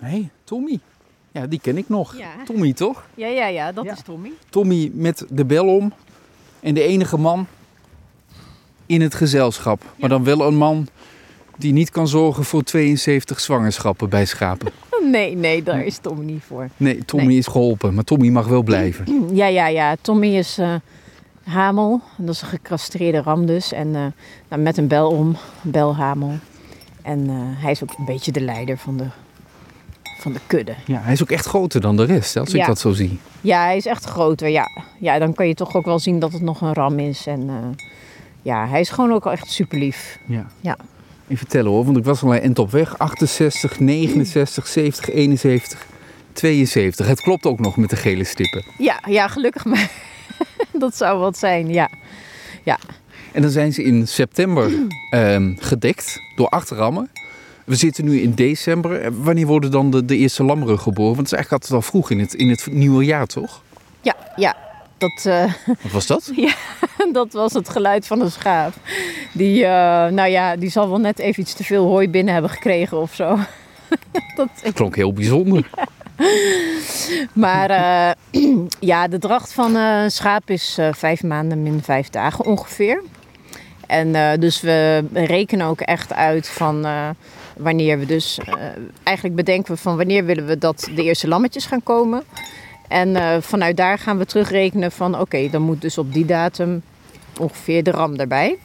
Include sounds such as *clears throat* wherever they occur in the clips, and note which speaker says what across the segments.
Speaker 1: Hé, hey, Tommy. Ja, die ken ik nog.
Speaker 2: Ja.
Speaker 1: Tommy, toch?
Speaker 2: Ja, ja, ja, dat
Speaker 1: Ja.
Speaker 2: is Tommy.
Speaker 1: Tommy met de bel om. En de enige man in het gezelschap. Maar dan wel een man die niet kan zorgen voor 72 zwangerschappen bij schapen. *laughs*
Speaker 2: Nee, nee, daar is Tommy niet voor.
Speaker 1: Nee, Tommy
Speaker 2: Nee.
Speaker 1: is geholpen, maar Tommy mag wel blijven.
Speaker 2: Ja, ja, ja. Tommy is eh, hamel. Dat is een gecastreerde ram dus. En eh, nou, met een bel om, belhamel. En eh, hij is ook een beetje de leider van de, van de kudde.
Speaker 1: Ja, hij is ook echt groter dan de rest, als ik
Speaker 2: Ja.
Speaker 1: dat zo zie.
Speaker 2: Ja, hij is echt groter, ja. Ja, dan kan je toch ook wel zien dat het nog een ram is. En eh, ja, hij is gewoon ook wel echt super lief.
Speaker 1: Ja.
Speaker 2: Ja.
Speaker 1: Even tellen hoor, want ik was al een end op weg. 68, 69, 70, 71, 72. Het klopt ook nog met de gele stippen.
Speaker 2: Ja, ja, gelukkig maar. *laughs* dat zou wat zijn, ja.
Speaker 1: En dan zijn ze in september ehm, gedekt door acht rammen. We zitten nu in december. En Wanneer worden dan de, de eerste lammeren geboren? Want het is eigenlijk altijd al vroeg in het, in het nieuwe jaar, toch?
Speaker 2: Ja, ja. Dat, eh,
Speaker 1: Wat was dat? *laughs*
Speaker 2: dat was het geluid van een schaap. Die, eh, nou ja, die zal wel net even iets te veel hooi binnen hebben gekregen of zo. *laughs* dat,
Speaker 1: Klonk heel bijzonder.
Speaker 2: maar eh, *clears throat* ja, de dracht van eh, een schaap is eh, vijf maanden min vijf dagen ongeveer. En eh, dus we rekenen ook echt uit van eh, wanneer we dus... eh, eigenlijk bedenken we van wanneer willen we dat de eerste lammetjes gaan komen. En eh, vanuit daar gaan we terugrekenen van oké, dan moet dus op die datum ongeveer de ram erbij.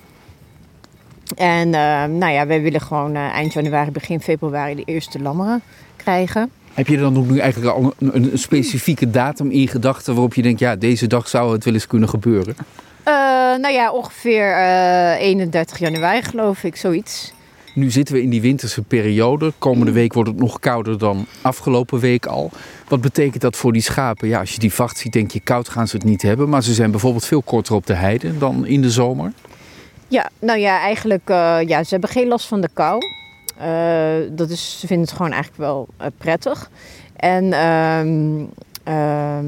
Speaker 2: En eh, nou ja, wij willen gewoon eind januari, begin februari de eerste lammeren krijgen.
Speaker 1: Heb je er dan ook nu eigenlijk al een, een, specifieke datum in gedachten waarop je denkt, ja, deze dag zou het wel eens kunnen gebeuren?
Speaker 2: Nou ja, ongeveer eh 31 januari geloof ik, zoiets.
Speaker 1: Nu zitten we in die winterse periode. Komende week wordt het nog kouder dan afgelopen week al. Wat betekent dat voor die schapen? Ja, als je die vacht ziet, denk je koud gaan ze het niet hebben. Maar ze zijn bijvoorbeeld veel korter op de heide dan in de zomer.
Speaker 2: Ja, nou ja, eigenlijk, eh, ja, ze hebben geen last van de kou. Eh, dat is, ze vinden het gewoon eigenlijk wel eh, prettig. En ehm, ehm,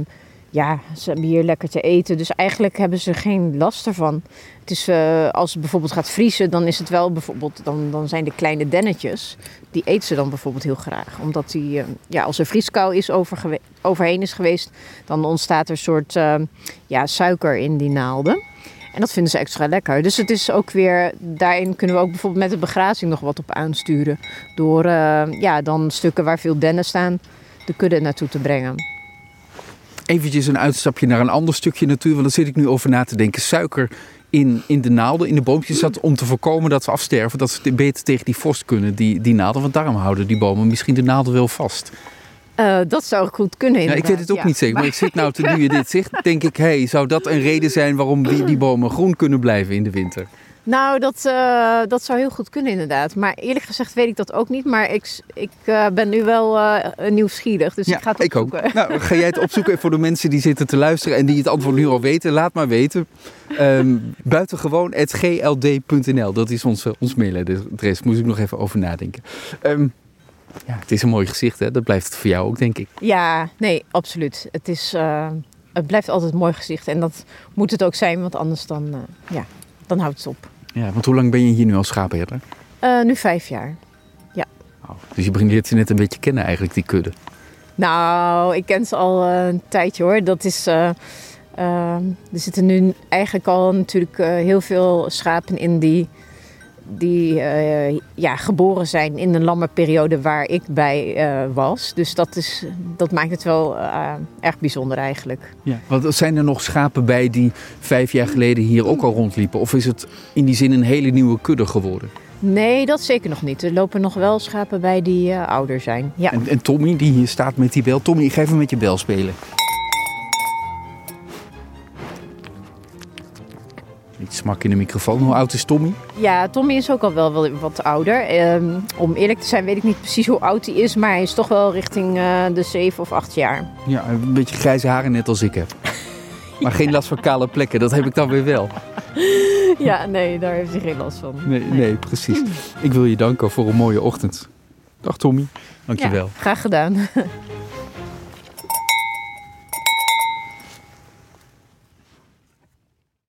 Speaker 2: ja, ze hebben hier lekker te eten. Dus eigenlijk hebben ze geen last ervan. Het is, eh, als het bijvoorbeeld gaat vriezen, dan is het wel bijvoorbeeld, dan, dan zijn de kleine dennetjes, die eten ze dan bijvoorbeeld heel graag. Omdat die, eh, ja, als er vrieskou is overgewe- overheen is geweest, dan ontstaat er een soort eh, ja, suiker in die naalden. En dat vinden ze extra lekker. Dus het is ook weer, daarin kunnen we ook bijvoorbeeld met de begrazing nog wat op aansturen. Door ja, dan stukken waar veel dennen staan, de kudde naartoe te brengen.
Speaker 1: Eventjes een uitstapje naar een ander stukje natuur. Want daar zit ik nu over na te denken. Suiker in, in de naalden, in de boompjes. Dat om te voorkomen dat ze afsterven. Dat ze beter tegen die vorst kunnen, die, die naalden. Want daarom houden die bomen misschien de naalden wel vast.
Speaker 2: Eh, dat zou goed kunnen
Speaker 1: Ja,
Speaker 2: inderdaad.
Speaker 1: ik weet het ook
Speaker 2: ja.
Speaker 1: niet zeker, maar ik zit nou, te, nu je dit zegt, denk ik, hey, zou dat een reden zijn waarom die, die bomen groen kunnen blijven in de winter?
Speaker 2: Nou, dat, eh, dat zou heel goed kunnen inderdaad. Maar eerlijk gezegd weet ik dat ook niet. Maar ik, ik eh, ben nu wel eh, nieuwsgierig, dus ik ga het
Speaker 1: ik ook.
Speaker 2: opzoeken.
Speaker 1: Nou, ga jij het opzoeken En voor de mensen die zitten te luisteren en die het antwoord nu al weten, laat maar weten. Ehm buitengewoon.gld.nl, dat is ons, eh, ons mailadres. Moest ik nog even over nadenken. Ehm, ja, het is een mooi gezicht, hè? Dat blijft het voor jou ook, denk ik.
Speaker 2: Ja, nee, absoluut. Het, is, het blijft altijd een mooi gezicht. En dat moet het ook zijn, want anders dan, ja, dan houdt het op.
Speaker 1: Ja, want hoe lang ben je hier nu als schapenherder?
Speaker 2: Eh, nu vijf jaar.
Speaker 1: Oh, dus je begint ze net een beetje kennen eigenlijk, die kudde.
Speaker 2: Nou, ik ken ze al eh, een tijdje hoor. Dat is. eh, er zitten nu eigenlijk al natuurlijk heel veel schapen in die, die eh, ja, geboren zijn in de lammerperiode waar ik bij eh, was. Dus dat, is, dat maakt het wel eh, erg bijzonder eigenlijk.
Speaker 1: Ja. Want zijn er nog schapen bij die vijf jaar geleden hier ook al rondliepen? Of is het in die zin een hele nieuwe kudde geworden?
Speaker 2: Nee, dat zeker nog niet. Er lopen nog wel schapen bij die ouder zijn. Ja.
Speaker 1: En, en Tommy, die hier staat met die bel. Tommy, ik ga even met je bel spelen. Smak in de microfoon. Hoe oud is Tommy?
Speaker 2: ja, Tommy is ook al wel wel wat ouder. Ehm, om eerlijk te zijn weet ik niet precies hoe oud hij is, maar hij is toch wel richting eh, de zeven of acht jaar.
Speaker 1: Ja, een beetje grijze haren net als ik heb. *laughs* Maar geen last van kale plekken, dat heb ik dan weer wel.
Speaker 2: Ja, nee, daar heeft hij geen last van.
Speaker 1: Nee, nee, precies. Ik wil je danken voor een mooie ochtend. Dag Tommy. Dankjewel.
Speaker 2: Ja, graag gedaan. *laughs*